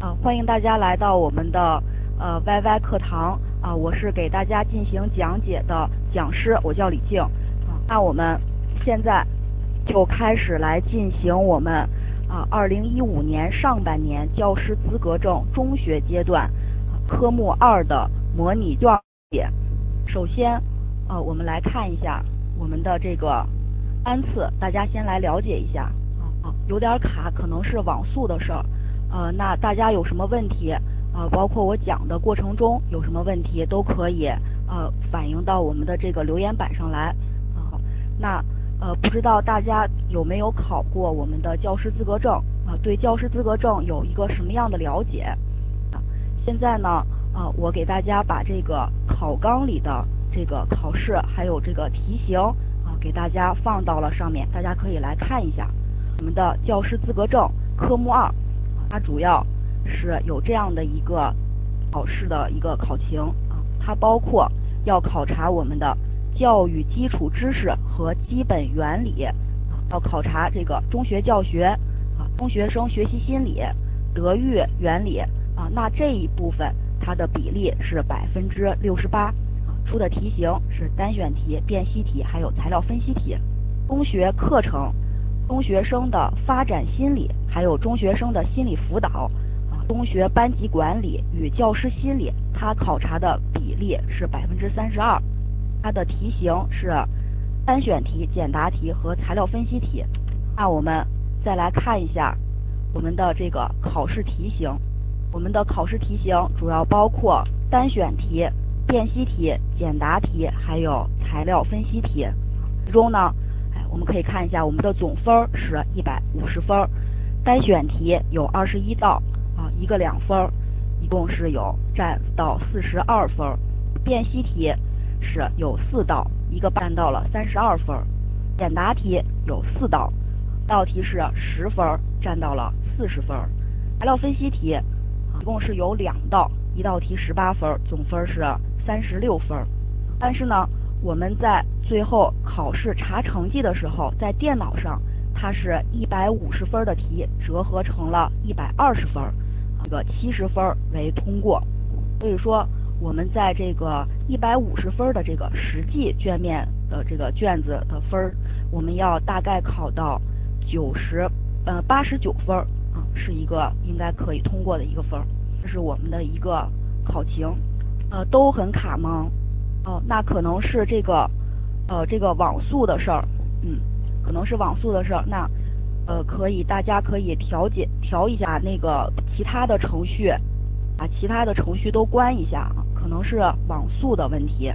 啊，欢迎大家来到我们的呃 YY 课堂啊，我是给大家进行讲解的讲师，我叫李静啊。那我们现在就开始来进行我们啊2015年上半年教师资格证中学阶段科目二的模拟卷解。首先呃，我们来看一下我们的这个单词，大家先来了解一下啊，有点卡，可能是网速的事儿。呃，那大家有什么问题？呃，包括我讲的过程中有什么问题，都可以呃反映到我们的这个留言板上来。啊，那呃不知道大家有没有考过我们的教师资格证？啊，对教师资格证有一个什么样的了解？啊，现在呢，呃，我给大家把这个考纲里的这个考试还有这个题型啊，给大家放到了上面，大家可以来看一下我们的教师资格证科目二。它主要是有这样的一个考试的一个考情啊，它包括要考察我们的教育基础知识和基本原理啊，要考察这个中学教学啊，中学生学习心理、德育原理啊，那这一部分它的比例是百分之六十八，出的题型是单选题、辨析题还有材料分析题，中学课程。中学生的发展心理，还有中学生的心理辅导，啊，中学班级管理与教师心理，它考察的比例是百分之三十二，它的题型是单选题、简答题和材料分析题。那我们再来看一下我们的这个考试题型，我们的考试题型主要包括单选题、辨析题、简答题，还有材料分析题。其中呢。我们可以看一下，我们的总分是一百五十分，单选题有二十一道啊，一个两分，一共是有占到四十二分。辨析题是有四道，一个占到了三十二分。简答题有四道，道题是十分，占到了四十分。材料分析题一共是有两道，一道题十八分，总分是三十六分。但是呢。我们在最后考试查成绩的时候，在电脑上，它是一百五十分的题折合成了一百二十分，这个七十分为通过。所以说，我们在这个一百五十分的这个实际卷面的这个卷子的分儿，我们要大概考到九十，呃八十九分啊，是一个应该可以通过的一个分。这是我们的一个考情，呃，都很卡吗？哦，那可能是这个，呃，这个网速的事儿，嗯，可能是网速的事儿。那，呃，可以，大家可以调节调一下那个其他的程序，把其他的程序都关一下，可能是网速的问题。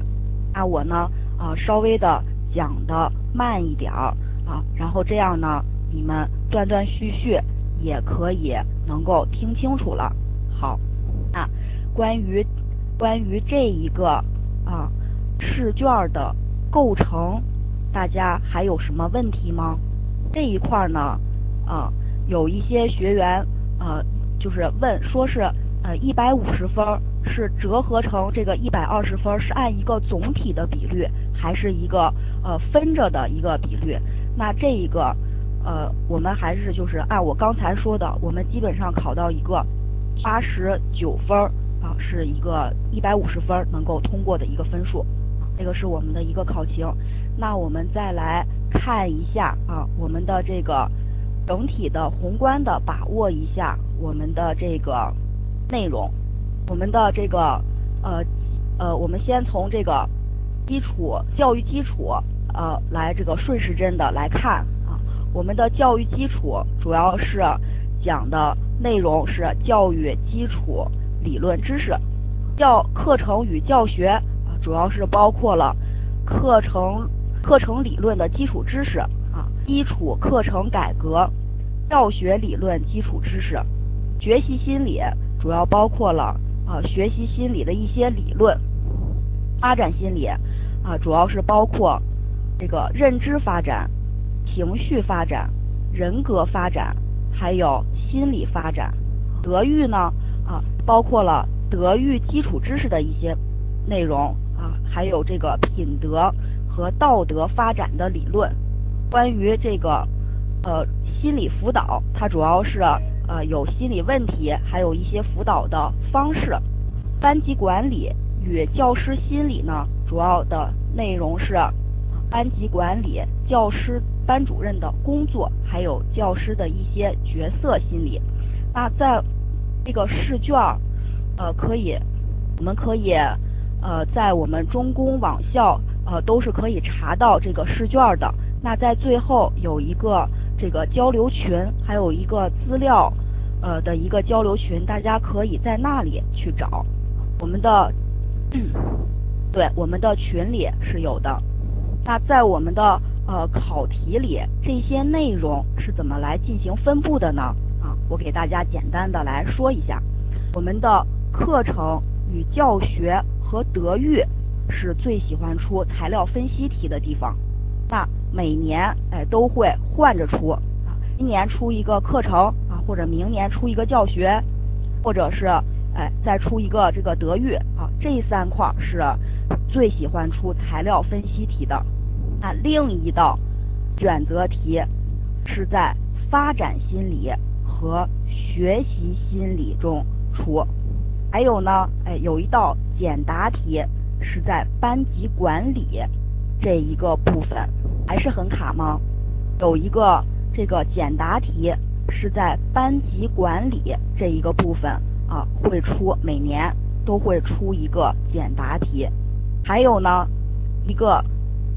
那我呢，啊，稍微的讲的慢一点儿啊，然后这样呢，你们断断续续也可以能够听清楚了。好，那关于关于这一个。啊，试卷的构成，大家还有什么问题吗？这一块呢，啊，有一些学员呃，就是问说是呃一百五十分是折合成这个一百二十分是按一个总体的比率，还是一个呃分着的一个比率？那这一个呃，我们还是就是按我刚才说的，我们基本上考到一个八十九分。啊，是一个一百五十分能够通过的一个分数，这个是我们的一个考情。那我们再来看一下啊，我们的这个整体的宏观的把握一下我们的这个内容。我们的这个呃呃，我们先从这个基础教育基础呃来这个顺时针的来看啊，我们的教育基础主要是讲的内容是教育基础。理论知识，教课程与教学，主要是包括了课程课程理论的基础知识啊，基础课程改革，教学理论基础知识，学习心理主要包括了啊学习心理的一些理论，发展心理啊，主要是包括这个认知发展、情绪发展、人格发展，还有心理发展，德育呢？啊，包括了德育基础知识的一些内容还有这个品德和道德发展的理论。关于这个呃心理辅导，它主要是呃有心理问题，还有一些辅导的方式。班级管理与教师心理呢，主要的内容是班级管理、教师、班主任的工作，还有教师的一些角色心理。那在这个试卷儿，呃，可以，我们可以呃在我们中公网校呃都是可以查到这个试卷的。那在最后有一个这个交流群，还有一个资料呃的一个交流群，大家可以在那里去找。我们的，对，我们的群里是有的。那在我们的呃考题里，这些内容是怎么来进行分布的呢？啊，我给大家简单的来说一下。我们的课程与教学和德育是最喜欢出材料分析题的地方。那每年哎都会换着出啊，今年出一个课程啊，或者明年出一个教学，或者是。哎，再出一个这个德育啊，这三块是最喜欢出材料分析题的。那另一道选择题是在发展心理和学习心理中出。还有呢，哎，有一道简答题是在班级管理这一个部分，还是很卡吗？有一个这个简答题是在班级管理这一个部分。啊，会出每年都会出一个简答题，还有呢，一个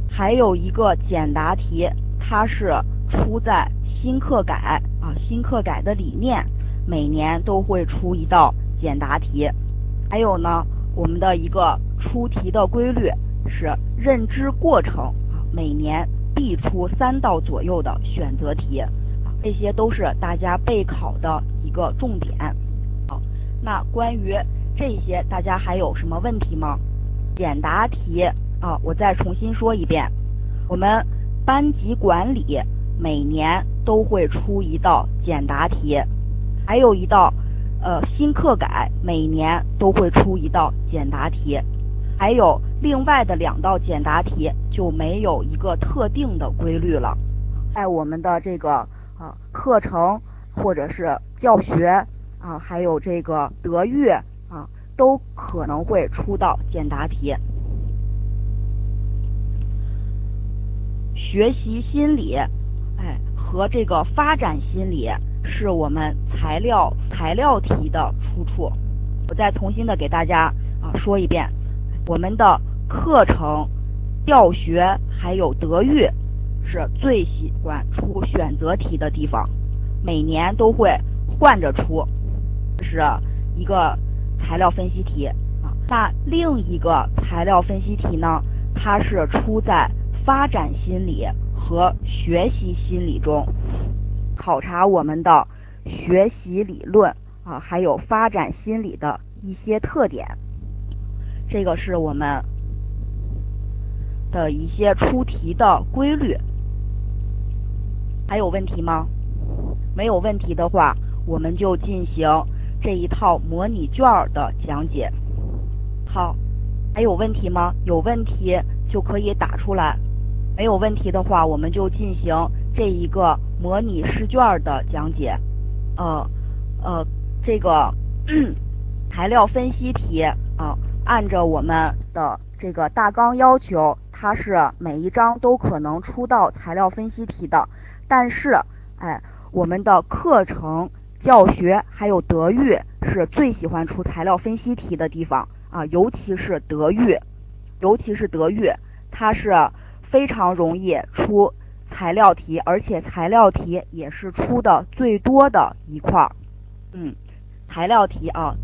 还有一个简答题，它是出在新课改啊，新课改的理念，每年都会出一道简答题，还有呢，我们的一个出题的规律是认知过程啊，每年必出三道左右的选择题，这些都是大家备考的一个重点。好那关于这些，大家还有什么问题吗？简答题啊，我再重新说一遍，我们班级管理每年都会出一道简答题，还有一道呃新课改每年都会出一道简答题，还有另外的两道简答题就没有一个特定的规律了，在我们的这个啊课程或者是教学。啊，还有这个德育啊，都可能会出到简答题。学习心理，哎，和这个发展心理是我们材料材料题的出处。我再重新的给大家啊说一遍，我们的课程、教学还有德育是最喜欢出选择题的地方，每年都会换着出。这是一个材料分析题啊，那另一个材料分析题呢，它是出在发展心理和学习心理中，考察我们的学习理论啊，还有发展心理的一些特点。这个是我们的一些出题的规律。还有问题吗？没有问题的话，我们就进行。这一套模拟卷的讲解，好，还有问题吗？有问题就可以打出来，没有问题的话，我们就进行这一个模拟试卷的讲解。呃呃，这个 材料分析题啊，按照我们的这个大纲要求，它是每一章都可能出到材料分析题的，但是，哎，我们的课程。教学还有德育是最喜欢出材料分析题的地方啊，尤其是德育，尤其是德育，它是非常容易出材料题，而且材料题也是出的最多的一块儿。嗯，材料题啊，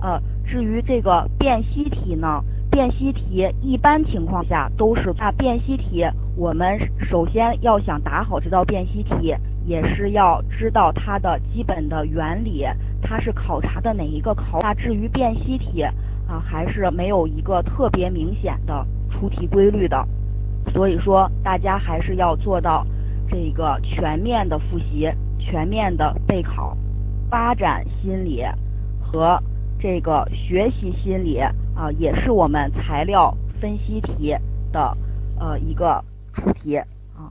呃，至于这个辨析题呢，辨析题一般情况下都是那辨析题。我们首先要想答好这道辨析题，也是要知道它的基本的原理，它是考察的哪一个考？那至于辨析题啊，还是没有一个特别明显的出题规律的，所以说大家还是要做到这个全面的复习、全面的备考。发展心理和这个学习心理啊，也是我们材料分析题的呃一个。出题啊，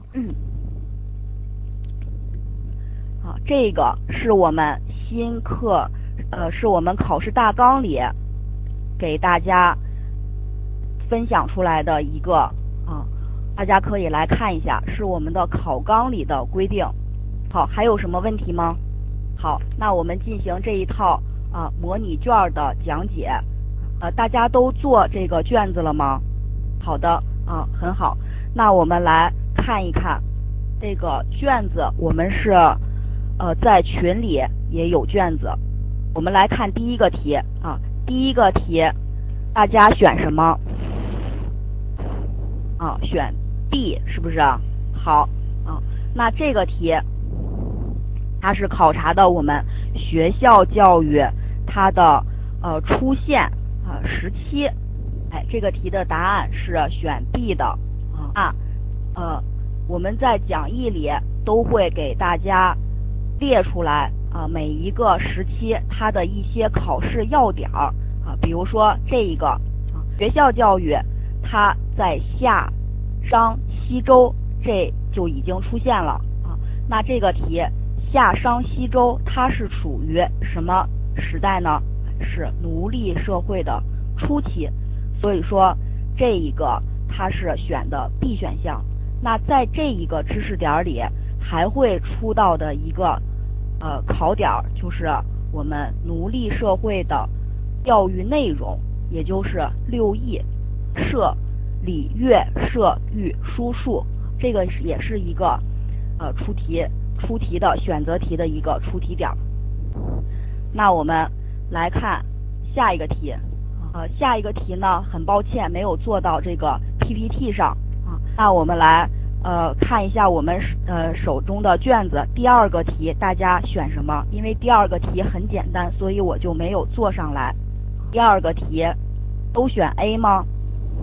好，这个是我们新课，呃，是我们考试大纲里给大家分享出来的一个，大家可以来看一下，是我们的考纲里的规定。好，还有什么问题吗？好，那我们进行这一套啊模拟卷的讲解。呃，大家都做这个卷子了吗？好的，啊，很好。那我们来看一看这个卷子，我们是呃在群里也有卷子。我们来看第一个题啊，第一个题大家选什么？啊，选 B 是不是？好，啊，那这个题它是考察的我们学校教育它的呃出现。啊，时期，哎，这个题的答案是选 B 的啊。呃，我们在讲义里都会给大家列出来啊，每一个时期它的一些考试要点儿啊，比如说这一个啊，学校教育它在下、商、西周这就已经出现了啊。那这个题夏、商、西周它是属于什么时代呢？是奴隶社会的初期，所以说这一个它是选的 B 选项。那在这一个知识点里还会出到的一个呃考点，就是我们奴隶社会的教育内容，也就是六艺：射、礼、乐、射、御、书、数。这个也是一个呃出题出题的选择题的一个出题点。那我们。来看下一个题，呃，下一个题呢，很抱歉没有做到这个 PPT 上啊。那我们来呃看一下我们呃手中的卷子，第二个题大家选什么？因为第二个题很简单，所以我就没有做上来。第二个题都选 A 吗？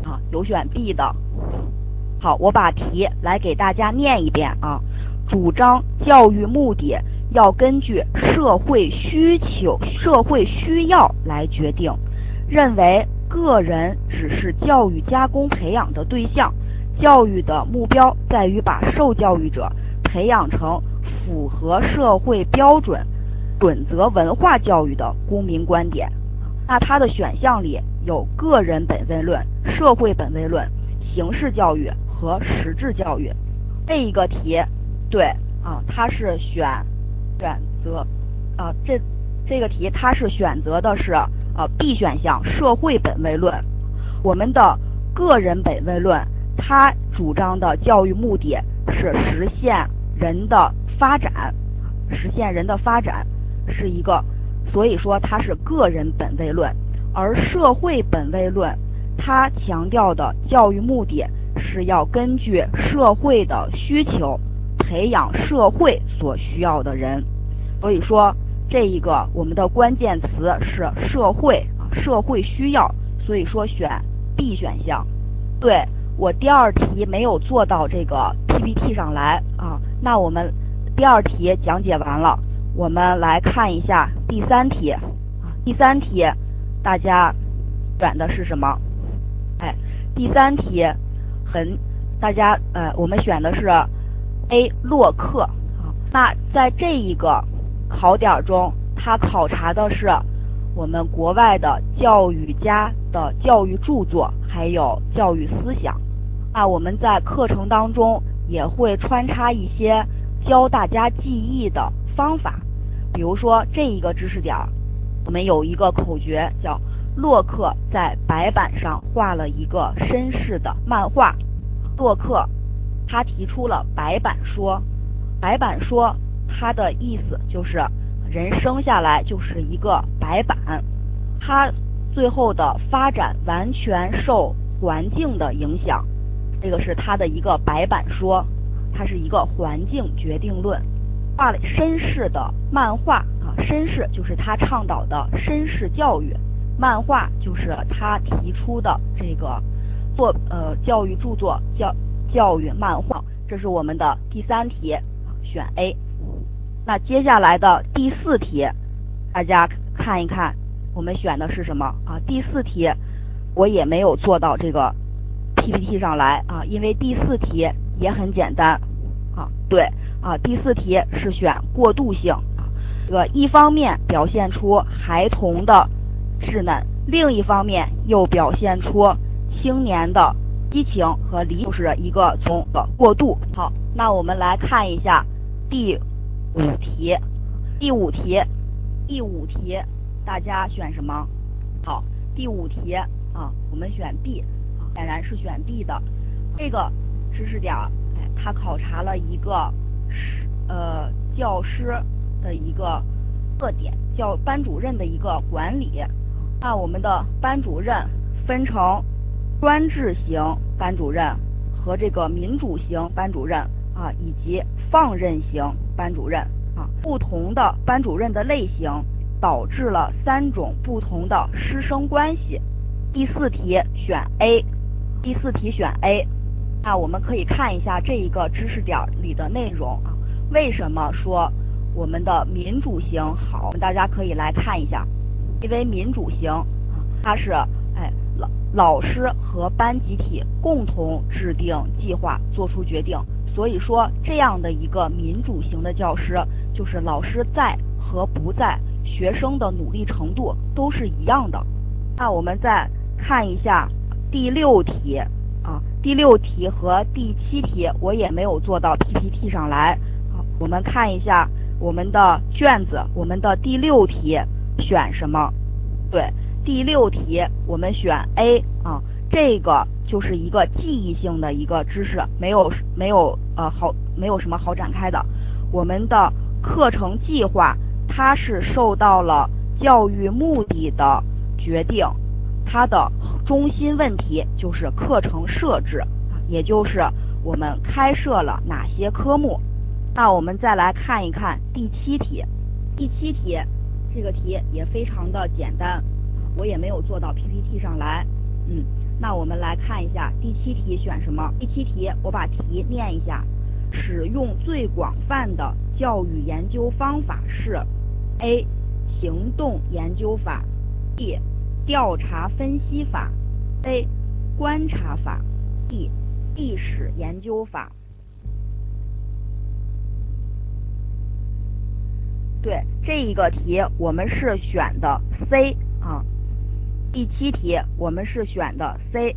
啊，有选 B 的。好，我把题来给大家念一遍啊。主张教育目的。要根据社会需求、社会需要来决定，认为个人只是教育加工培养的对象，教育的目标在于把受教育者培养成符合社会标准准则文化教育的公民观点。那它的选项里有个人本位论、社会本位论、形式教育和实质教育。这一个题，对啊，它是选。选择，啊，这这个题它是选择的是啊 B 选项社会本位论。我们的个人本位论，它主张的教育目的是实现人的发展，实现人的发展是一个，所以说它是个人本位论。而社会本位论，它强调的教育目的是要根据社会的需求。培养社会所需要的人，所以说这一个我们的关键词是社会啊，社会需要，所以说选 B 选项。对我第二题没有做到这个 PPT 上来啊，那我们第二题讲解完了，我们来看一下第三题啊，第三题大家选的是什么？哎，第三题很大家呃，我们选的是。A 洛克啊，那在这一个考点中，它考察的是我们国外的教育家的教育著作，还有教育思想。那我们在课程当中也会穿插一些教大家记忆的方法，比如说这一个知识点，我们有一个口诀叫洛克在白板上画了一个绅士的漫画，洛克。他提出了白板说，白板说，他的意思就是人生下来就是一个白板，他最后的发展完全受环境的影响，这个是他的一个白板说，它是一个环境决定论。画了绅士的漫画啊，绅士就是他倡导的绅士教育，漫画就是他提出的这个作呃教育著作教。教育漫画，这是我们的第三题，选 A。那接下来的第四题，大家看一看，我们选的是什么啊？第四题我也没有做到这个 PPT 上来啊，因为第四题也很简单啊。对，啊，第四题是选过渡性啊，这个一方面表现出孩童的稚嫩，另一方面又表现出青年的激情和理，就是一个从的过渡。好，那我们来看一下第五题，第五题，第五题，大家选什么？好，第五题啊，我们选 B，显然是选 B 的。这个知识点，哎，它考察了一个是呃教师的一个特点，教班主任的一个管理。那我们的班主任分成专制型班主任和这个民主型班主任啊，以及放任型班主任啊，不同的班主任的类型导致了三种不同的师生关系。第四题选 A，第四题选 A。那我们可以看一下这一个知识点里的内容啊，为什么说我们的民主型好？大家可以来看一下，因为民主型，它是哎老老师和班集体共同制定计划，做出决定，所以说这样的一个民主型的教师，就是老师在和不在，学生的努力程度都是一样的。那我们再看一下第六题。第六题和第七题我也没有做到 PPT 上来。好，我们看一下我们的卷子，我们的第六题选什么？对，第六题我们选 A 啊，这个就是一个记忆性的一个知识，没有没有呃好没有什么好展开的。我们的课程计划它是受到了教育目的的决定。它的中心问题就是课程设置，也就是我们开设了哪些科目。那我们再来看一看第七题，第七题这个题也非常的简单，我也没有做到 PPT 上来。嗯，那我们来看一下第七题选什么？第七题我把题念一下：使用最广泛的教育研究方法是 A 行动研究法，B。调查分析法，A 观察法，D 历史研究法。对这一个题，我们是选的 C 啊。第七题我们是选的 C，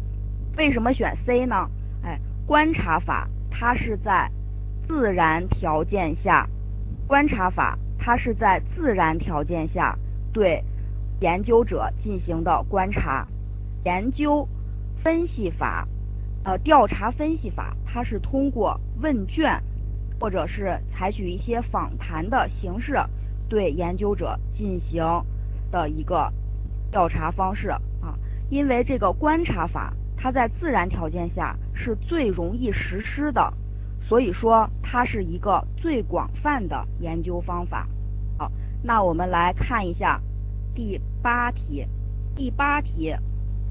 为什么选 C 呢？哎，观察法它是在自然条件下，观察法它是在自然条件下对。研究者进行的观察、研究、分析法，呃，调查分析法，它是通过问卷或者是采取一些访谈的形式对研究者进行的一个调查方式啊。因为这个观察法，它在自然条件下是最容易实施的，所以说它是一个最广泛的研究方法。好，那我们来看一下。第八题，第八题，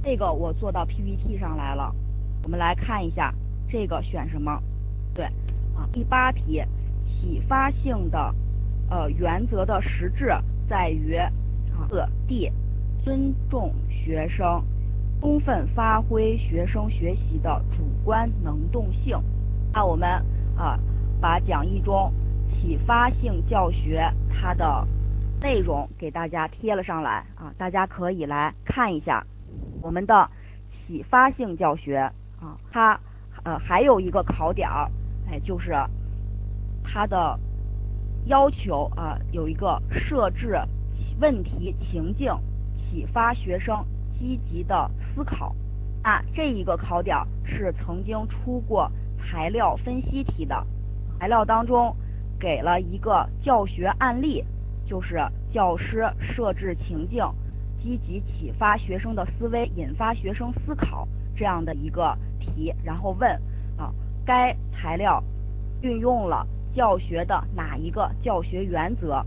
这个我做到 PPT 上来了。我们来看一下，这个选什么？对，啊，第八题，启发性的呃原则的实质在于四 D，尊重学生，充分发挥学生学习的主观能动性。那我们啊，把讲义中启发性教学它的。内容给大家贴了上来啊，大家可以来看一下我们的启发性教学啊，它呃还有一个考点儿，哎，就是它的要求啊有一个设置问题情境，启发学生积极的思考。那这一个考点是曾经出过材料分析题的，材料当中给了一个教学案例。就是教师设置情境，积极启发学生的思维，引发学生思考这样的一个题，然后问啊，该材料运用了教学的哪一个教学原则？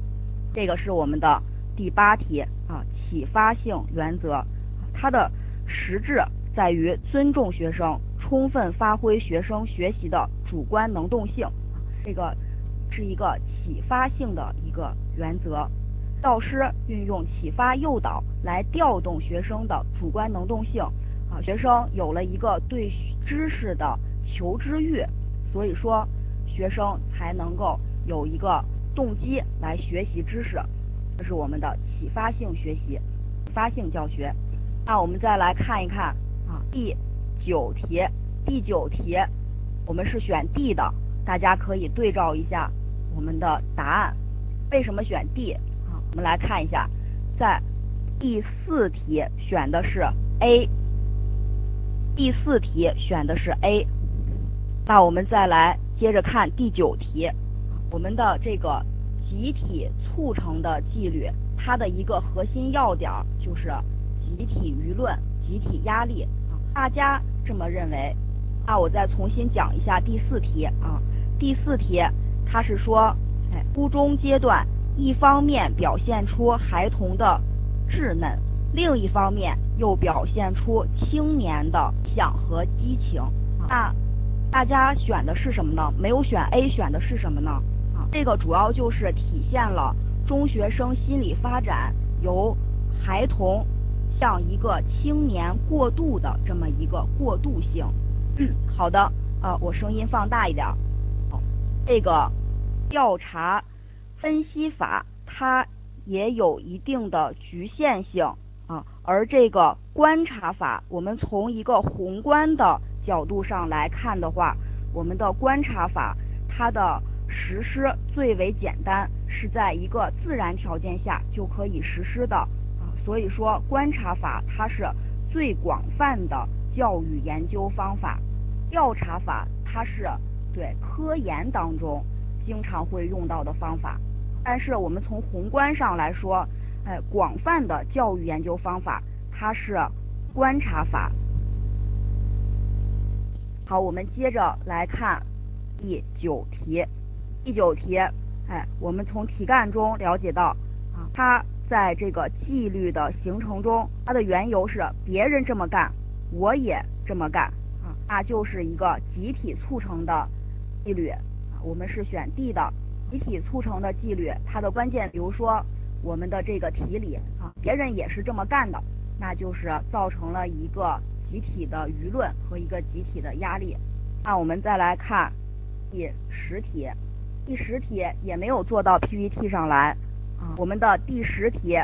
这个是我们的第八题啊，启发性原则，它的实质在于尊重学生，充分发挥学生学习的主观能动性。这个。是一个启发性的一个原则，教师运用启发诱导来调动学生的主观能动性，啊，学生有了一个对知识的求知欲，所以说学生才能够有一个动机来学习知识。这是我们的启发性学习、启发性教学。那我们再来看一看啊，第九题，第九题我们是选 D 的，大家可以对照一下我们的答案。为什么选 D 啊？我们来看一下，在第四题选的是 A，第四题选的是 A。那我们再来接着看第九题，我们的这个集体促成的纪律，它的一个核心要点就是。集体舆论、集体压力，大家这么认为。那我再重新讲一下第四题啊。第四题它是说，哎，初中阶段一方面表现出孩童的稚嫩，另一方面又表现出青年的想和激情。那大家选的是什么呢？没有选 A，选的是什么呢？啊，这个主要就是体现了中学生心理发展由孩童。向一个青年过渡的这么一个过渡性，嗯，好的，啊，我声音放大一点。这个调查分析法它也有一定的局限性啊，而这个观察法，我们从一个宏观的角度上来看的话，我们的观察法它的实施最为简单，是在一个自然条件下就可以实施的啊。所以说，观察法它是最广泛的教育研究方法，调查法它是对科研当中经常会用到的方法。但是我们从宏观上来说，哎，广泛的教育研究方法它是观察法。好，我们接着来看第九题。第九题，哎，我们从题干中了解到啊，它。在这个纪律的形成中，它的缘由是别人这么干，我也这么干啊，那就是一个集体促成的纪律啊。我们是选 D 的，集体促成的纪律，它的关键，比如说我们的这个题里啊，别人也是这么干的，那就是造成了一个集体的舆论和一个集体的压力。那我们再来看第十题，第十题也没有做到 PPT 上来。我们的第十题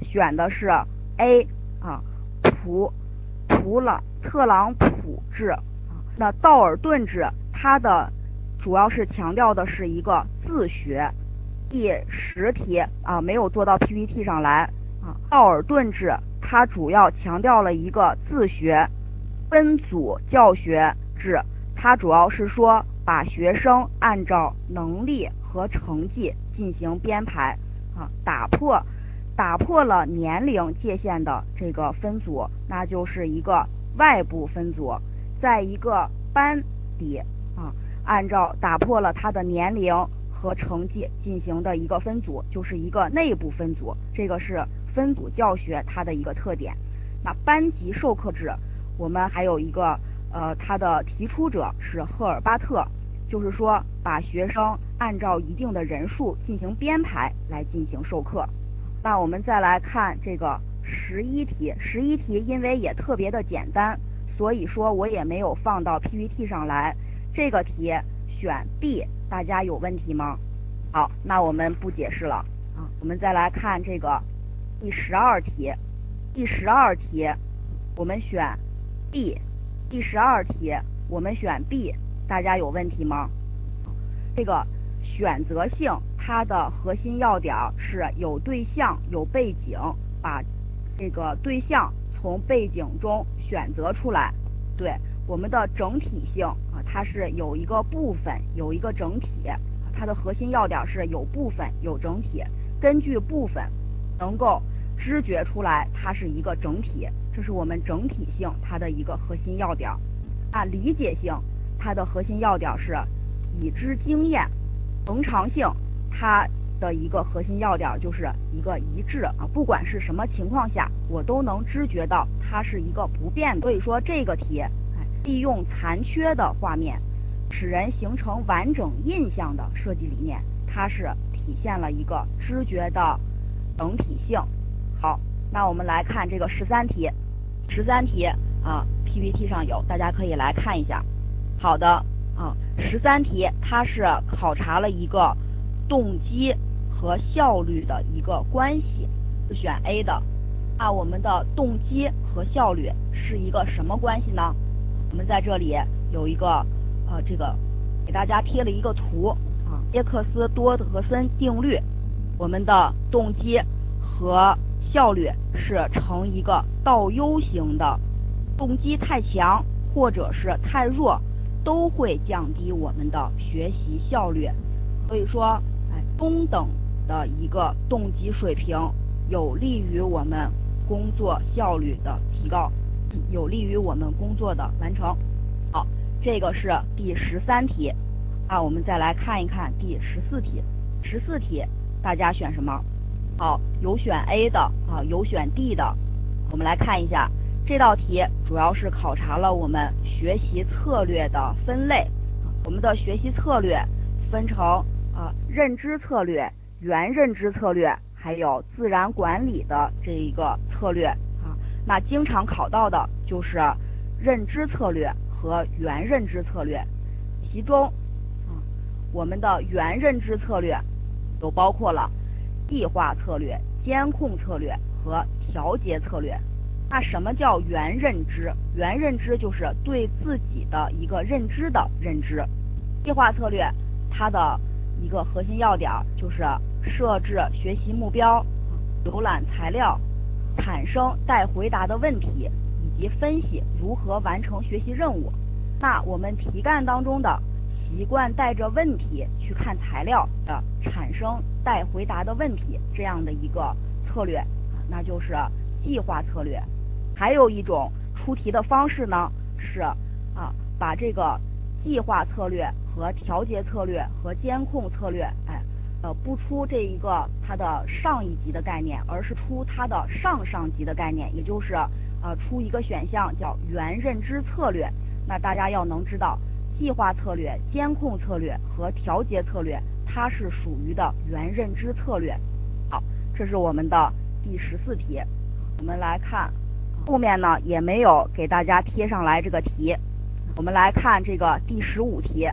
选的是 A 啊，普普朗特朗普制，那道尔顿制它的主要是强调的是一个自学。第十题啊没有做到 PPT 上来啊，道尔顿制它主要强调了一个自学，分组教学制它主要是说把学生按照能力和成绩进行编排。啊，打破打破了年龄界限的这个分组，那就是一个外部分组，在一个班里，按照打破了他的年龄和成绩进行的一个分组，就是一个内部分组。这个是分组教学它的一个特点。那班级授课制，我们还有一个呃，它的提出者是赫尔巴特。就是说，把学生按照一定的人数进行编排来进行授课。那我们再来看这个十一题，十一题因为也特别的简单，所以说我也没有放到 PPT 上来。这个题选 B，大家有问题吗？好，那我们不解释了啊。我们再来看这个第十二题，第十二题我们选 B，第十二题我们选 B。大家有问题吗？这个选择性它的核心要点是有对象有背景，把这个对象从背景中选择出来。对我们的整体性啊，它是有一个部分有一个整体，它的核心要点是有部分有整体，根据部分能够知觉出来它是一个整体，这是我们整体性它的一个核心要点。啊，理解性。它的核心要点是已知经验，恒常性，它的一个核心要点就是一个一致啊，不管是什么情况下，我都能知觉到它是一个不变的。所以说这个题，利用残缺的画面，使人形成完整印象的设计理念，它是体现了一个知觉的整体性。好，那我们来看这个十三题，十三题啊，PPT 上有，大家可以来看一下。好的，啊，十三题它是考察了一个动机和效率的一个关系，是选 A 的。那我们的动机和效率是一个什么关系呢？我们在这里有一个呃这个给大家贴了一个图啊，耶克斯多德森定律，我们的动机和效率是呈一个倒 U 型的，动机太强或者是太弱，都会降低我们的学习效率。所以说，哎，中等的一个动机水平有利于我们工作效率的提高，有利于我们工作的完成。好，这个是第十三题。那我们再来看一看第十四题。十四题大家选什么？好，有选 A 的啊，有选 D 的。我们来看一下这道题，主要是考察了我们学习策略的分类。我们的学习策略分成啊认知策略、原认知策略，还有自然管理的这一个策略。那经常考到的就是认知策略和原认知策略，其中啊我们的原认知策略都包括了。计划策略、监控策略和调节策略。那什么叫原认知？原认知就是对自己的一个认知的认知。计划策略它的一个核心要点就是设置学习目标、浏览材料、产生待回答的问题，以及分析如何完成学习任务。那我们题干当中的。习惯带着问题去看材料的，产生待回答的问题这样的一个策略，那就是计划策略。还有一种出题的方式呢，是啊，把这个计划策略和调节策略和监控策略，哎，呃，不出这一个它的上一级的概念，而是出它的上上级的概念，也就是呃，出一个选项叫原认知策略。那大家要能知道。计划策略、监控策略和调节策略，它是属于的原认知策略。好，这是我们的第十四题。我们来看后面呢，也没有给大家贴上来这个题。我们来看这个第十五题。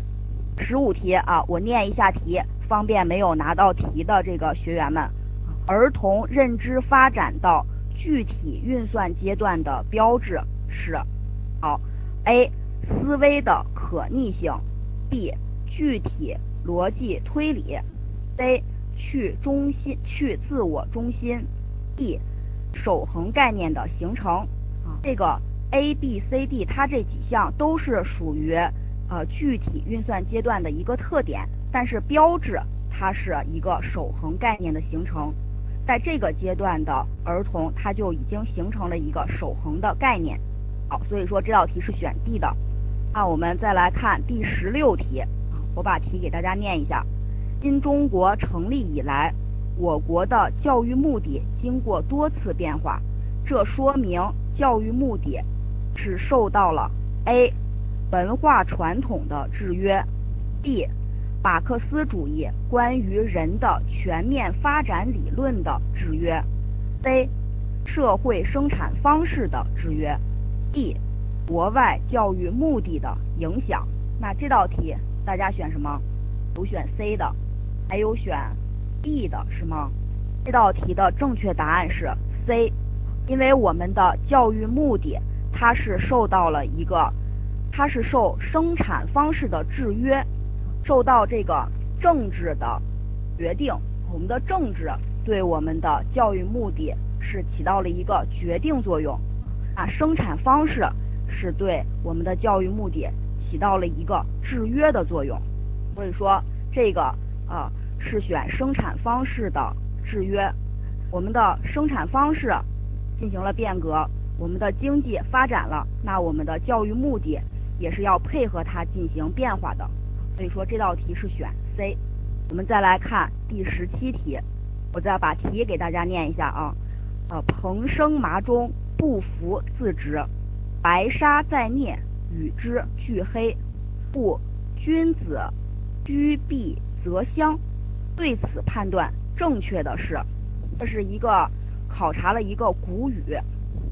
十五题啊，我念一下题，方便没有拿到题的这个学员们。儿童认知发展到具体运算阶段的标志是，好，A。思维的可逆性，B 具体逻辑推理，C 去中心去自我中心，D 守恒概念的形成。这个 A B C D 它这几项都是属于呃具体运算阶段的一个特点，但是标志它是一个守恒概念的形成，在这个阶段的儿童他就已经形成了一个守恒的概念。好，所以说这道题是选 D 的。那我们再来看第十六题，我把题给大家念一下。新中国成立以来，我国的教育目的经过多次变化，这说明教育目的是受到了 A 文化传统的制约，B 马克思主义关于人的全面发展理论的制约，C 社会生产方式的制约，D。国外教育目的的影响，那这道题大家选什么？有选 C 的，还有选 D 的，是吗？这道题的正确答案是 C，因为我们的教育目的它是受到了一个，它是受生产方式的制约，受到这个政治的决定，我们的政治对我们的教育目的是起到了一个决定作用，啊，生产方式。是对我们的教育目的起到了一个制约的作用，所以说这个啊是选生产方式的制约。我们的生产方式进行了变革，我们的经济发展了，那我们的教育目的也是要配合它进行变化的。所以说这道题是选 C。我们再来看第十七题，我再把题给大家念一下啊。呃，蓬生麻中，不服自直。白沙在涅，与之俱黑，故君子居必则香。对此判断正确的是，这是一个考察了一个古语。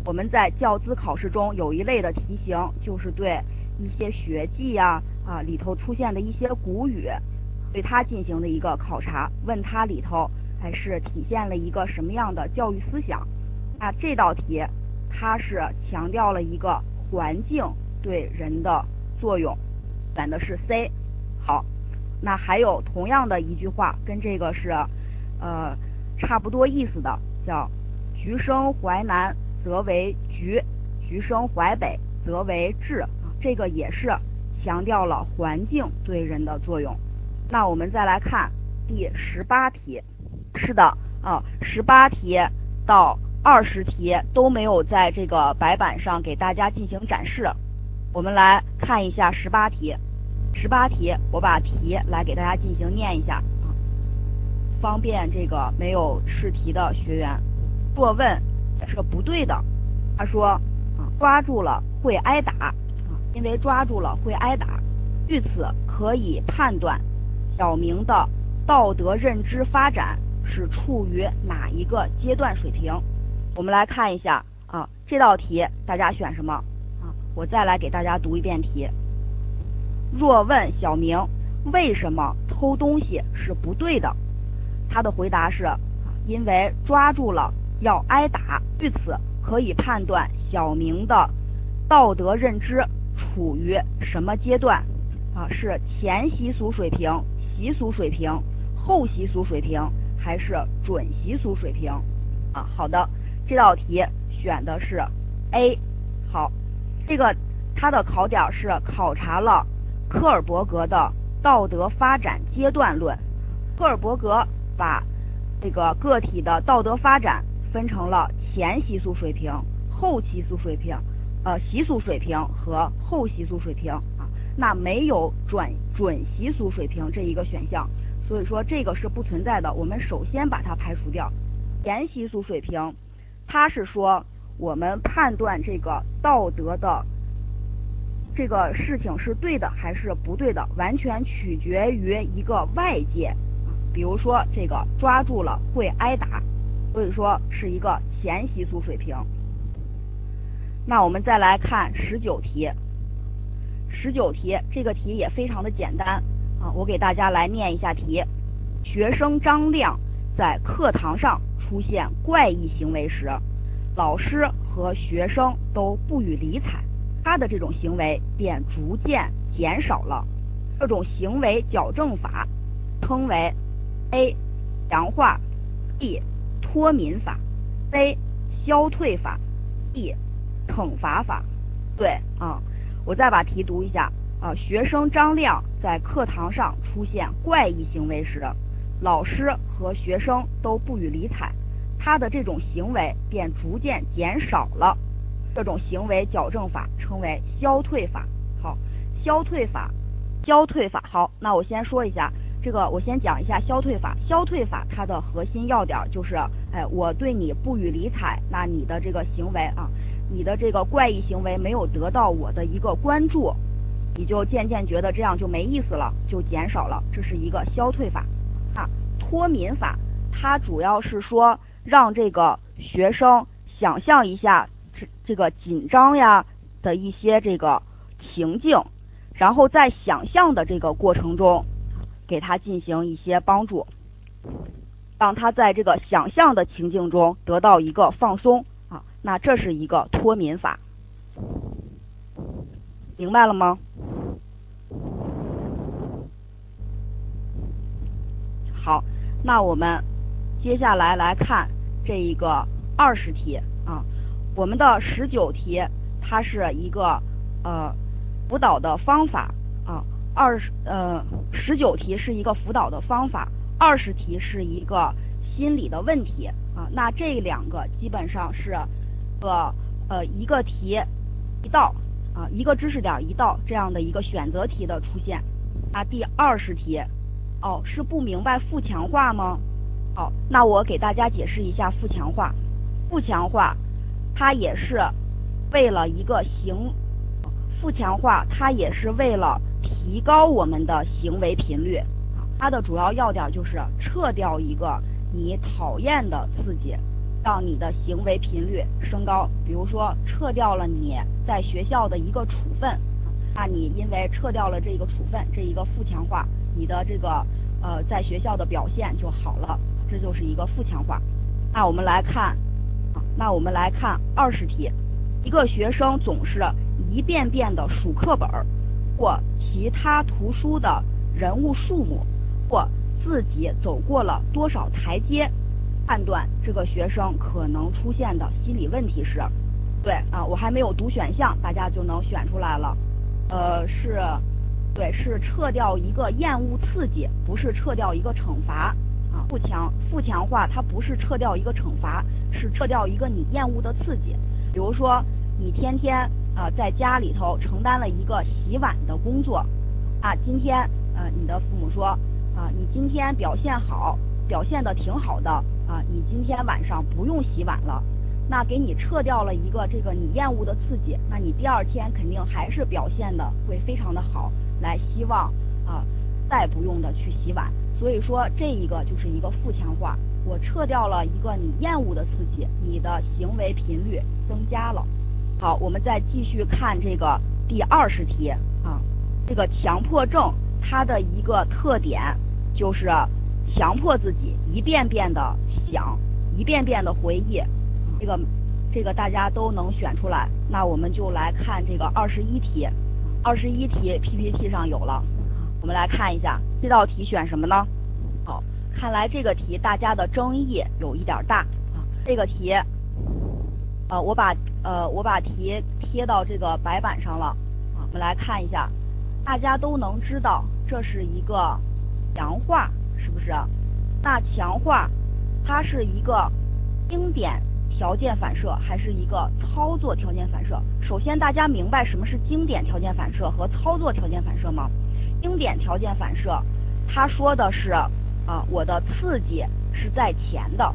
我们在教资考试中有一类的题型，就是对一些学记呀啊啊里头出现的一些古语，对它进行的一个考察，问它里头还是体现了一个什么样的教育思想。那这道题它是强调了一个环境对人的作用，选的是 C。好，那还有同样的一句话跟这个是呃差不多意思的，叫“橘生淮南则为橘，橘生淮北则为枳”。这个也是强调了环境对人的作用。那我们再来看第十八题，是的啊，十八题到二十题都没有在这个白板上给大家进行展示。我们来看一下十八题，十八题我把题来给大家进行念一下啊，方便这个没有试题的学员。若问是个不对的，他说啊，抓住了会挨打。因为抓住了会挨打，据此可以判断小明的道德认知发展是处于哪一个阶段水平。我们来看一下啊，这道题大家选什么啊？我再来给大家读一遍题。若问小明为什么偷东西是不对的，他的回答是：因为抓住了要挨打。据此可以判断小明的道德认知。处于什么阶段啊？是前习俗水平、习俗水平、后习俗水平，还是准习俗水平？啊，好的，这道题选的是 A。好，这个它的考点是考察了科尔伯格的道德发展阶段论。科尔伯格把这个个体的道德发展分成了前习俗水平、后习俗水平。呃，习俗水平和后习俗水平啊，那没有转准习俗水平这一个选项，所以说这个是不存在的。我们首先把它排除掉。前习俗水平，它是说我们判断这个道德的这个事情是对的还是不对的，完全取决于一个外界，比如说这个抓住了会挨打，所以说是一个前习俗水平。那我们再来看十九题，十九题这个题也非常的简单啊，我给大家来念一下题。学生张亮在课堂上出现怪异行为时，老师和学生都不予理睬，他的这种行为便逐渐减少了。这种行为矫正法称为 A 强化，B 脱敏法，C 消退法，D。惩罚法，对啊，我再把题读一下啊。学生张亮在课堂上出现怪异行为时，老师和学生都不予理睬，他的这种行为便逐渐减少了。这种行为矫正法称为消退法。好，消退法，消退法。好，那我先说一下这个，我先讲一下消退法。消退法它的核心要点就是，哎，我对你不予理睬，那你的这个行为啊。你的这个怪异行为没有得到我的一个关注，你就渐渐觉得这样就没意思了，就减少了，这是一个消退法。啊，脱敏法，它主要是说让这个学生想象一下这这个紧张呀的一些这个情境，然后在想象的这个过程中，给他进行一些帮助，让他在这个想象的情境中得到一个放松。那这是一个脱敏法，明白了吗？好，那我们接下来来看这一个二十题啊，我们的十九题它是一个呃辅导的方法啊，二十呃十九题是一个辅导的方法，二十题是一个心理的问题啊，那这两个基本上是。个呃一个题一道啊一个知识点一道这样的一个选择题的出现啊第二十题哦是不明白负强化吗？好，那我给大家解释一下负强化。负强化它也是为了一个行负强化它也是为了提高我们的行为频率它的主要要点就是撤掉一个你讨厌的刺激。让你的行为频率升高，比如说撤掉了你在学校的一个处分，那你因为撤掉了这个处分，这一个负强化，你的这个呃在学校的表现就好了，这就是一个负强化。那我们来看，那我们来看二十题，一个学生总是一遍遍的数课本儿或其他图书的人物数目，或自己走过了多少台阶，判断这个学生可能出现的心理问题是，对啊，我还没有读选项，大家就能选出来了，呃是，对，是撤掉一个厌恶刺激，不是撤掉一个惩罚。啊，负强负强化它不是撤掉一个惩罚，是撤掉一个你厌恶的刺激。比如说，你天天啊在家里头承担了一个洗碗的工作，啊，今天呃你的父母说啊你今天表现好，表现的挺好的啊，你今天晚上不用洗碗了，那给你撤掉了一个这个你厌恶的刺激，那你第二天肯定还是表现的会非常的好，来希望啊再不用的去洗碗。所以说，这一个就是一个负强化，我撤掉了一个你厌恶的刺激，你的行为频率增加了。好，我们再继续看这个第二十题啊，这个强迫症它的一个特点就是强迫自己一遍遍的想，一遍遍的回忆，这个这个大家都能选出来。那我们就来看这个二十一题，二十一题 PPT 上有了。我们来看一下这道题选什么呢？好，看来这个题大家的争议有一点大。这个题，呃，我把呃我把题贴到这个白板上了。我们来看一下，大家都能知道这是一个强化，是不是？那强化它是一个经典条件反射还是一个操作条件反射？首先，大家明白什么是经典条件反射和操作条件反射吗？经典条件反射，它说的是啊，我的刺激是在前的；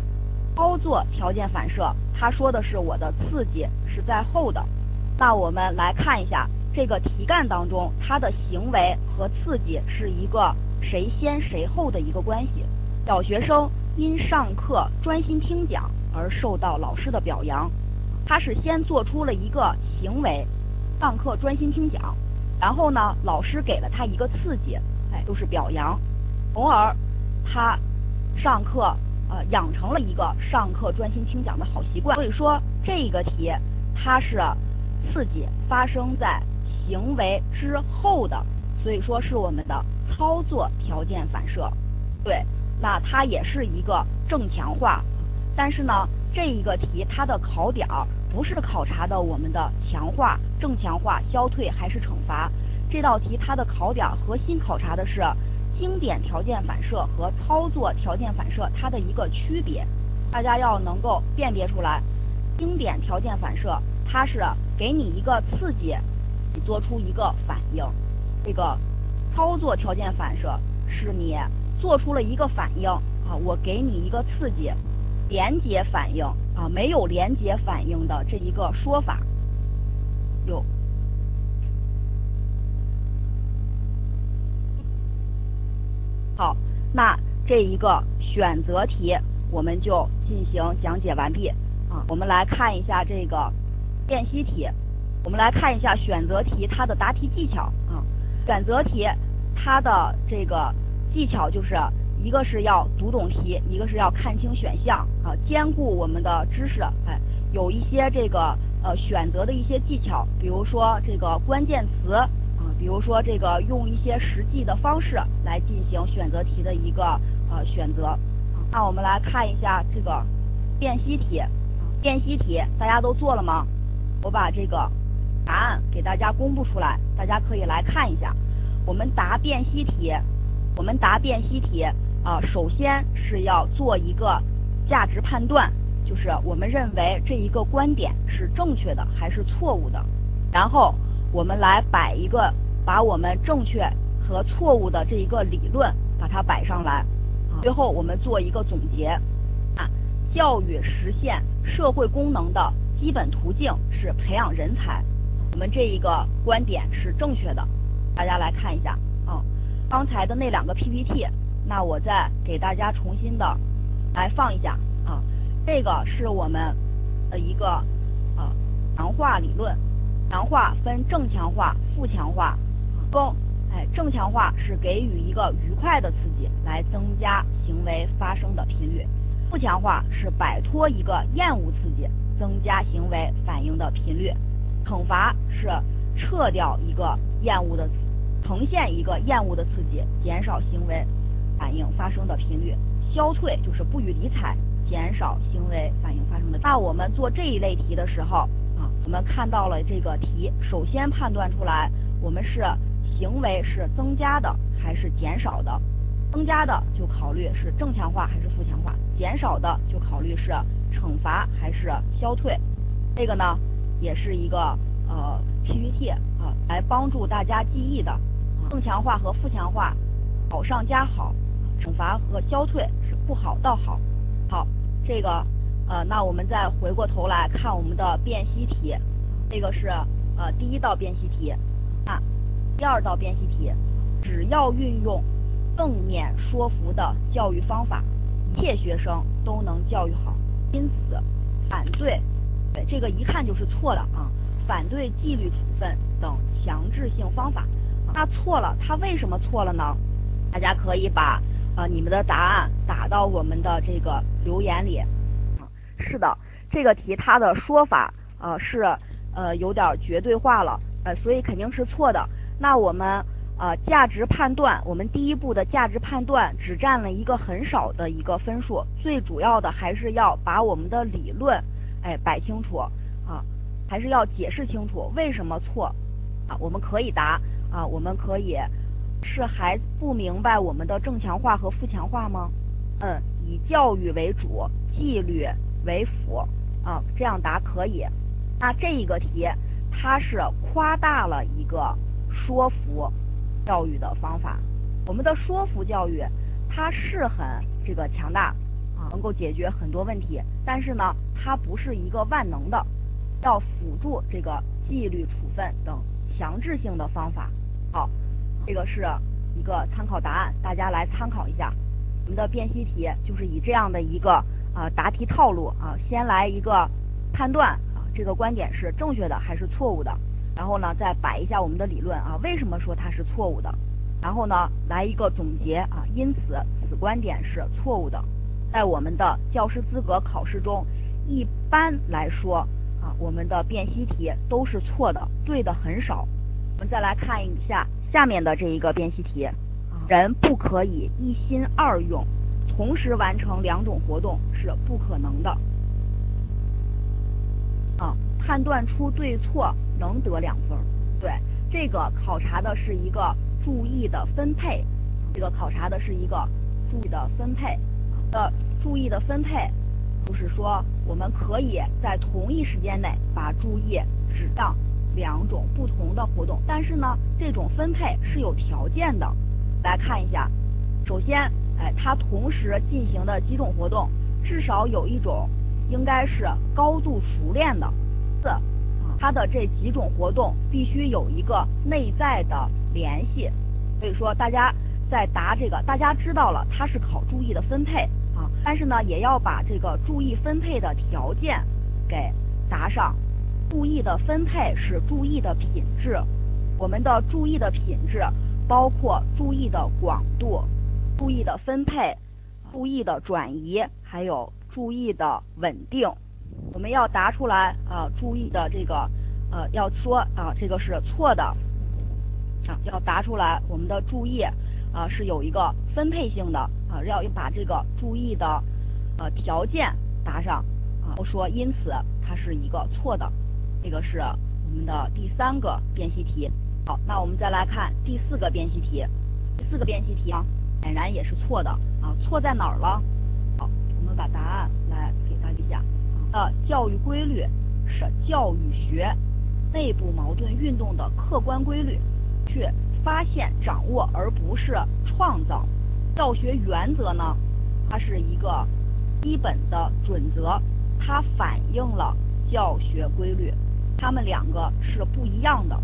操作条件反射，它说的是我的刺激是在后的。那我们来看一下这个题干当中，它的行为和刺激是一个谁先谁后的一个关系。小学生因上课专心听讲而受到老师的表扬，他是先做出了一个行为，上课专心听讲。然后呢，老师给了他一个刺激，哎，就是表扬，从而他上课呃养成了一个上课专心听讲的好习惯。所以说这个题它是刺激发生在行为之后的，所以说是我们的操作条件反射。对，那它也是一个正强化，但是呢，这一个题它的考点儿。不是考察的我们的强化、正强化、消退还是惩罚？这道题它的考点核心考察的是经典条件反射和操作条件反射它的一个区别，大家要能够辨别出来。经典条件反射它是给你一个刺激，你做出一个反应；这个操作条件反射是你做出了一个反应啊，我给你一个刺激。连接反应啊，没有连接反应的这一个说法，有。好，那这一个选择题我们就进行讲解完毕啊。我们来看一下这个辨析题，我们来看一下选择题它的答题技巧啊。选择题它的这个技巧就是。一个是要读懂题，一个是要看清选项啊，兼顾我们的知识。哎，有一些这个呃选择的一些技巧，比如说这个关键词啊，比如说这个用一些实际的方式来进行选择题的一个呃选择。那我们来看一下这个辨析题，辨析题大家都做了吗？我把这个答案给大家公布出来，大家可以来看一下。我们答辨析题，我们答辨析题。啊，首先是要做一个价值判断，就是我们认为这一个观点是正确的还是错误的，然后我们来摆一个，把我们正确和错误的这一个理论把它摆上来，最后我们做一个总结。啊，教育实现社会功能的基本途径是培养人才，我们这一个观点是正确的，大家来看一下啊，刚才的那两个 PPT。那我再给大家重新的来放一下啊，这个是我们的一个啊强化理论，强化分正强化、负强化。中，哎，正强化是给予一个愉快的刺激，来增加行为发生的频率；负强化是摆脱一个厌恶刺激，增加行为反应的频率；惩罚是撤掉一个厌恶的，呈现一个厌恶的刺激，减少行为反应发生的频率；消退就是不予理睬，减少行为反应发生的。那我们做这一类题的时候啊，我们看到了这个题，首先判断出来我们是。行为是增加的还是减少的？增加的就考虑是正强化还是负强化，减少的就考虑是惩罚还是消退。这个呢，也是一个呃 PPT 啊，来帮助大家记忆的。正强化和负强化，好上加好；惩罚和消退是不好到好。好，这个呃，那我们再回过头来看我们的辨析题，这个是呃第一道辨析题啊。第二道辨析题，只要运用正面说服的教育方法，一切学生都能教育好。因此，反对，对这个一看就是错的啊！反对纪律处分等强制性方法，那错了，它为什么错了呢？大家可以把呃你们的答案打到我们的这个留言里。是的，这个题它的说法呃是呃有点绝对化了，呃所以肯定是错的。那我们呃价值判断，我们第一步的价值判断只占了一个很少的一个分数，最主要的还是要把我们的理论哎摆清楚啊，还是要解释清楚为什么错啊。我们可以答啊，我们可以是还不明白我们的正强化和负强化吗？嗯，以教育为主，纪律为辅啊，这样答可以。那这一个题它是夸大了一个。说服教育的方法，我们的说服教育，它是很这个强大啊，能够解决很多问题。但是呢，它不是一个万能的，要辅助这个纪律处分等强制性的方法。好，这个是一个参考答案，大家来参考一下。我们的辨析题就是以这样的一个啊答题套路啊，先来一个判断啊，这个观点是正确的还是错误的。然后呢，再摆一下我们的理论啊，为什么说它是错误的？然后呢，来一个总结啊，因此此观点是错误的。在我们的教师资格考试中，一般来说啊，我们的辨析题都是错的，对的很少。我们再来看一下下面的这一个辨析题，人不可以一心二用，同时完成两种活动是不可能的。啊，判断出对错能得两分。对，这个考察的是一个注意的分配，这个考察的是一个注意的分配。的注意的分配，就是说我们可以在同一时间内把注意指向两种不同的活动，但是呢，这种分配是有条件的。来看一下，首先，哎，它同时进行的几种活动，至少有一种。应该是高度熟练的。四，它的这几种活动必须有一个内在的联系。所以说，大家在答这个，大家知道了它是考注意的分配，但是呢，也要把这个注意分配的条件给答上。注意的分配是注意的品质，我们的注意的品质包括注意的广度、注意的分配、注意的转移，还有。注意的稳定，我们要答出来啊！注意的这个呃，要说啊，这个是错的啊，要答出来。我们的注意啊是有一个分配性的啊，要把这个注意的呃条件答上啊。我说因此它是一个错的，这个是我们的第三个辨析题。好，那我们再来看第四个辨析题。第四个辨析题啊，显然也是错的啊，错在哪儿了？好我们把答案来给大家讲。呃，教育规律是教育学内部矛盾运动的客观规律，去发现、掌握，而不是创造。教学原则呢，它是一个基本的准则，它反映了教学规律，它们两个是不一样的。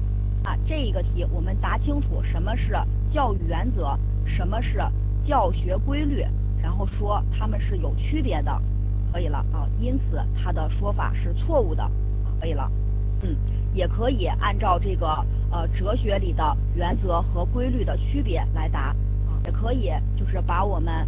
啊，这一个题我们答清楚什么是教育原则，什么是教学规律。然后说它们是有区别的，可以了啊，因此他的说法是错误的，可以了，嗯，也可以按照这个呃哲学里的原则和规律的区别来答，也可以就是把我们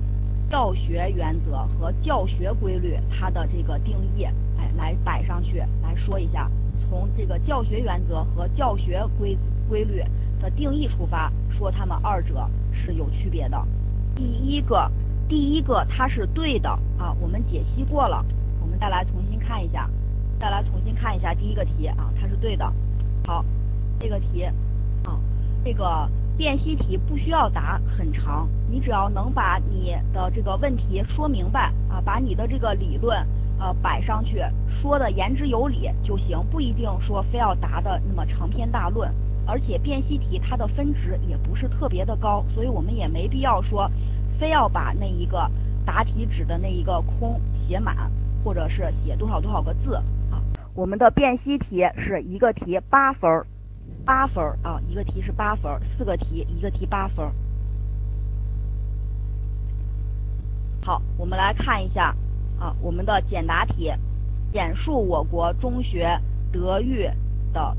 教学原则和教学规律它的这个定义，哎，来摆上去来说一下，从这个教学原则和教学规规律的定义出发，说它们二者是有区别的。第一个，第一个它是对的啊，我们解析过了，我们再来重新看一下，再来重新看一下第一个题啊，它是对的。好，这个题啊，这个辨析题不需要答很长，你只要能把你的这个问题说明白啊，把你的这个理论呃摆上去，说的言之有理就行，不一定说非要答的那么长篇大论。而且辨析题它的分值也不是特别的高，所以我们也没必要说，非要把那一个答题纸的那一个空写满，或者是写多少多少个字啊。我们的辨析题是一个题八分儿，八分儿啊，一个题是八分儿，四个题一个题八分儿。好，我们来看一下啊，我们的简答题，简述我国中学德育的。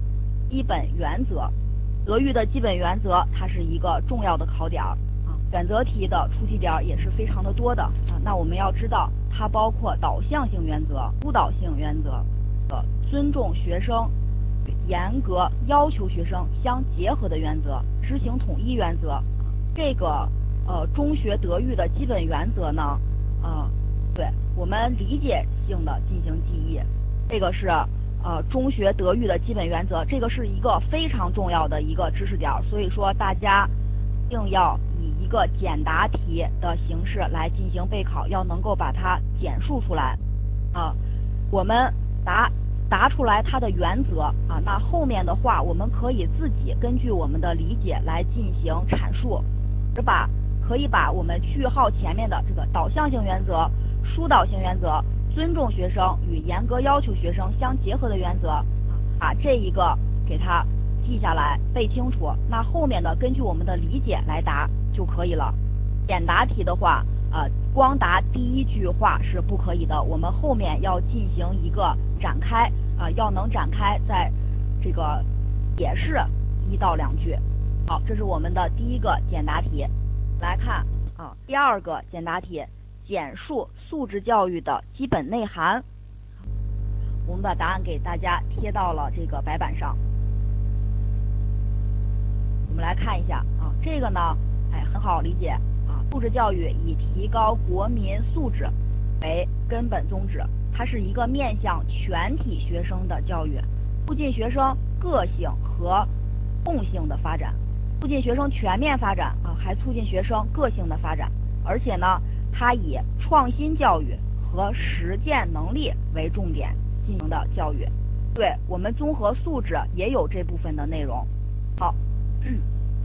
基本原则，德育的基本原则，它是一个重要的考点啊。选择题的出题点也是非常的多的啊。那我们要知道，它包括导向性原则、督导性原则、呃尊重学生、严格要求学生相结合的原则、执行统一原则。这个呃中学德育的基本原则呢，啊，对我们理解性的进行记忆，这个是。呃，中学德育的基本原则，这个是一个非常重要的一个知识点，所以说大家一定要以一个简答题的形式来进行备考，要能够把它简述出来啊。我们答答出来它的原则啊，那后面的话我们可以自己根据我们的理解来进行阐述，是吧？可以把我们句号前面的这个导向性原则、疏导性原则。尊重学生与严格要求学生相结合的原则，把这一个给它记下来背清楚。那后面的根据我们的理解来答就可以了。简答题的话，呃，光答第一句话是不可以的，我们后面要进行一个展开，啊，要能展开在这个也是一到两句。好，这是我们的第一个简答题。来看啊，第二个简答题。简述素质教育的基本内涵。我们把答案给大家贴到了这个白板上。我们来看一下啊，这个呢，哎，很好理解啊。素质教育以提高国民素质为根本宗旨，它是一个面向全体学生的教育，促进学生个性和共性的发展，促进学生全面发展啊，还促进学生个性的发展，而且呢。它以创新教育和实践能力为重点进行的教育，对我们综合素质也有这部分的内容。好，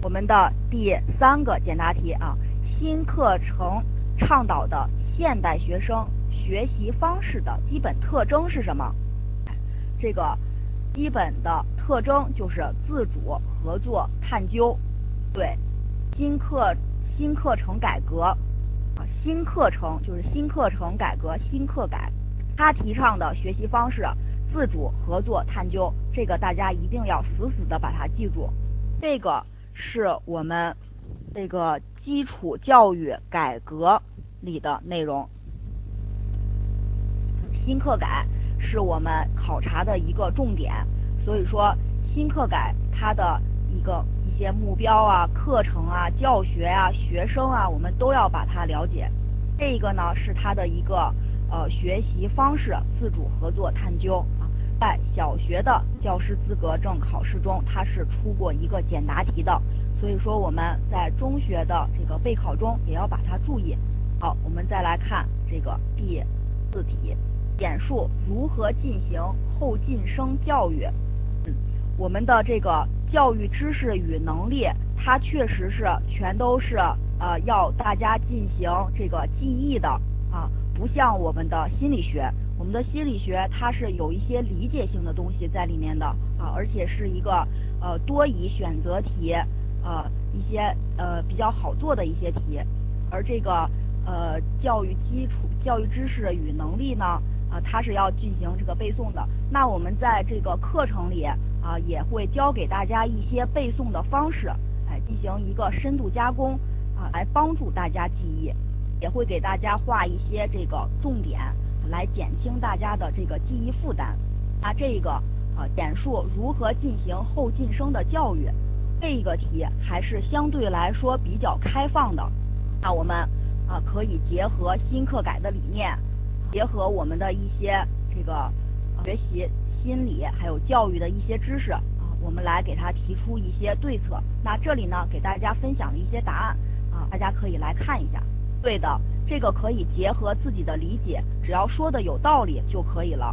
我们的第三个简答题啊，新课程倡导的现代学生学习方式的基本特征是什么？这个基本的特征就是自主、合作、探究。对，新课新课程改革啊。新课程就是新课程改革，新课改，他提倡的学习方式，自主、合作、探究，这个大家一定要死死的把它记住。这个是我们这个基础教育改革里的内容。新课改是我们考察的一个重点，所以说新课改它的一个。一些目标啊、课程啊、教学啊、学生啊，我们都要把它了解。这个呢是它的一个呃学习方式，自主、合作、探究啊。在小学的教师资格证考试中，它是出过一个简答题的，所以说我们在中学的这个备考中也要把它注意。好，我们再来看这个第四题，简述如何进行后晋升教育。嗯，我们的这个。教育知识与能力，它确实是全都是呃要大家进行这个记忆的啊，不像我们的心理学，我们的心理学它是有一些理解性的东西在里面的啊，而且是一个呃多以选择题，呃一些呃比较好做的一些题，而这个呃教育基础、教育知识与能力呢啊，它是要进行这个背诵的。那我们在这个课程里。啊，也会教给大家一些背诵的方式，哎，进行一个深度加工啊，来帮助大家记忆，也会给大家画一些这个重点，来减轻大家的这个记忆负担。那这个啊，简述如何进行后晋升的教育，这个题还是相对来说比较开放的。那我们啊，可以结合新课改的理念，结合我们的一些这个学习。心理还有教育的一些知识啊，我们来给他提出一些对策。那这里呢，给大家分享了一些答案啊，大家可以来看一下。对的，这个可以结合自己的理解，只要说的有道理就可以了。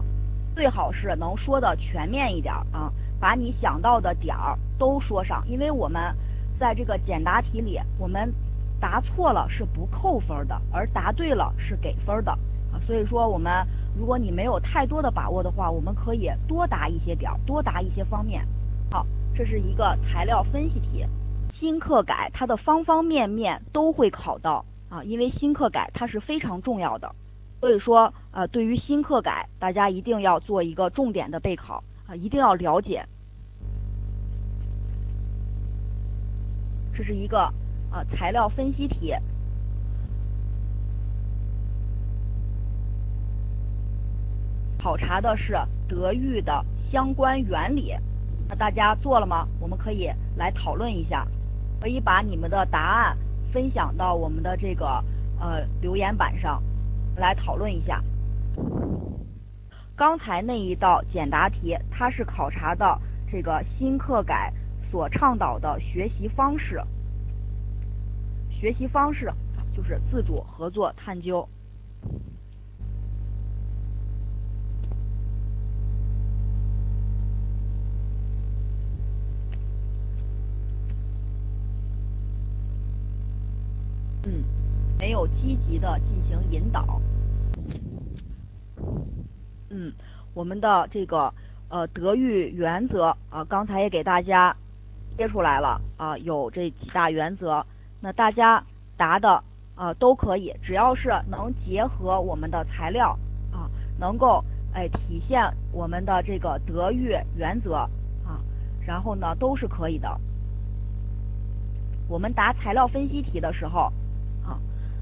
最好是能说的全面一点啊，把你想到的点儿都说上。因为我们在这个简答题里，我们答错了是不扣分的，而答对了是给分的。所以说我们。如果你没有太多的把握的话，我们可以多答一些点，多答一些方面。好，这是一个材料分析题。新课改它的方方面面都会考到啊，因为新课改它是非常重要的，所以说呃，对于新课改，大家一定要做一个重点的备考啊，一定要了解。这是一个啊材料分析题。考察的是德育的相关原理，那大家做了吗？我们可以来讨论一下，可以把你们的答案分享到我们的这个呃留言板上来讨论一下。刚才那一道简答题，它是考察的这个新课改所倡导的学习方式，学习方式就是自主、合作、探究。嗯，没有积极的进行引导。嗯，我们的这个呃德育原则啊，刚才也给大家贴出来了啊，有这几大原则。那大家答的啊都可以，只要是能结合我们的材料啊，能够哎体现我们的这个德育原则啊，然后呢都是可以的。我们答材料分析题的时候。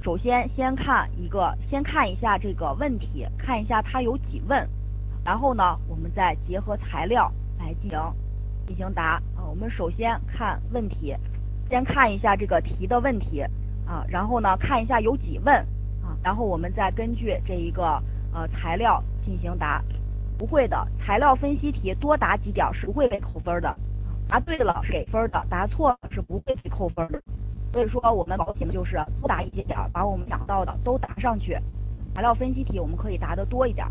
首先先看一个，先看一下这个问题，看一下它有几问，然后呢，我们再结合材料来进行进行答。啊，我们首先看问题，先看一下这个题的问题啊，然后呢，看一下有几问啊，然后我们再根据这一个呃材料进行答。不会的材料分析题多答几点是不会被扣分的，答对了是给分的，答错了是不会被扣分的。所以说，我们保险的就是多答一些点儿，把我们想到的都答上去。材料分析题我们可以答的多一点。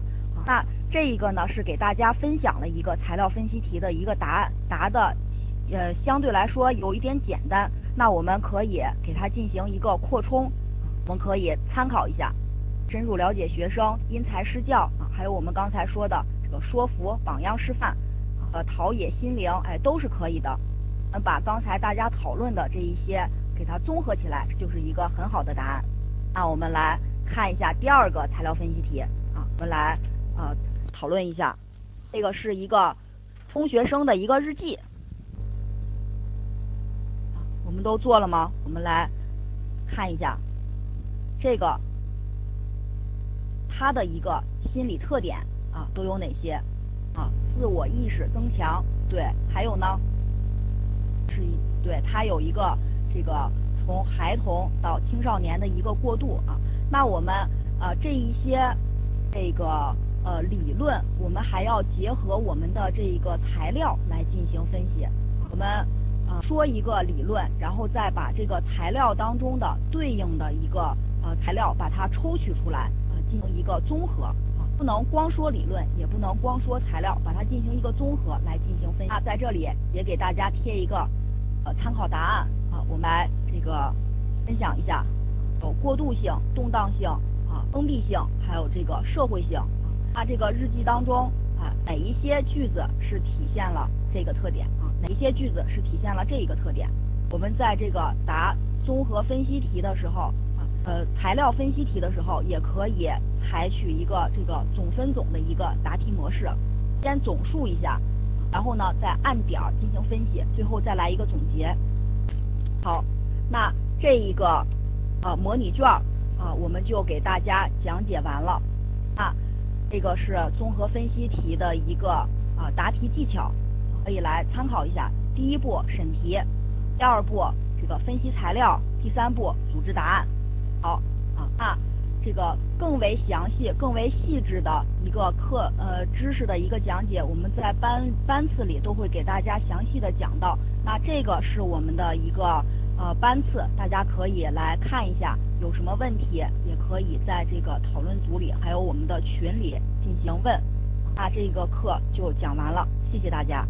那这一个呢，是给大家分享了一个材料分析题的一个答案，答的呃相对来说有一点简单。那我们可以给它进行一个扩充，我们可以参考一下，深入了解学生因材施教啊，还有我们刚才说的这个说服、榜样示范，呃，陶冶心灵，哎，都是可以的。嗯，把刚才大家讨论的这一些。给它综合起来，就是一个很好的答案。那我们来看一下第二个材料分析题啊，我们来呃讨论一下。这个是一个中学生的一个日记，我们都做了吗？我们来看一下这个它的一个心理特点啊都有哪些啊？自我意识增强，对，还有呢是一对它有一个。这个从孩童到青少年的一个过渡啊，那我们呃这一些这个呃理论，我们还要结合我们的这一个材料来进行分析。我们啊说一个理论，然后再把这个材料当中的对应的一个呃材料把它抽取出来啊，进行一个综合，不能光说理论，也不能光说材料，把它进行一个综合来进行分析。那在这里也给大家贴一个呃参考答案。啊，我们来这个分享一下，有过渡性、动荡性啊、封闭性，还有这个社会性。它这个日记当中啊，哪一些句子是体现了这个特点啊？哪一些句子是体现了这一个特点？我们在这个答综合分析题的时候啊，呃，材料分析题的时候，也可以采取一个这个总分总的一个答题模式，先总述一下然后呢再按点进行分析，最后再来一个总结。好，那这一个呃模拟卷啊，我们就给大家讲解完了。啊，这个是综合分析题的一个啊答题技巧，可以来参考一下。第一步审题，第二步这个分析材料，第三步组织答案。好啊，那这个更为详细、更为细致的一个课呃知识的一个讲解，我们在班班次里都会给大家详细的讲到。那这个是我们的一个呃班次，大家可以来看一下，有什么问题也可以在这个讨论组里，还有我们的群里进行问。那这个课就讲完了，谢谢大家。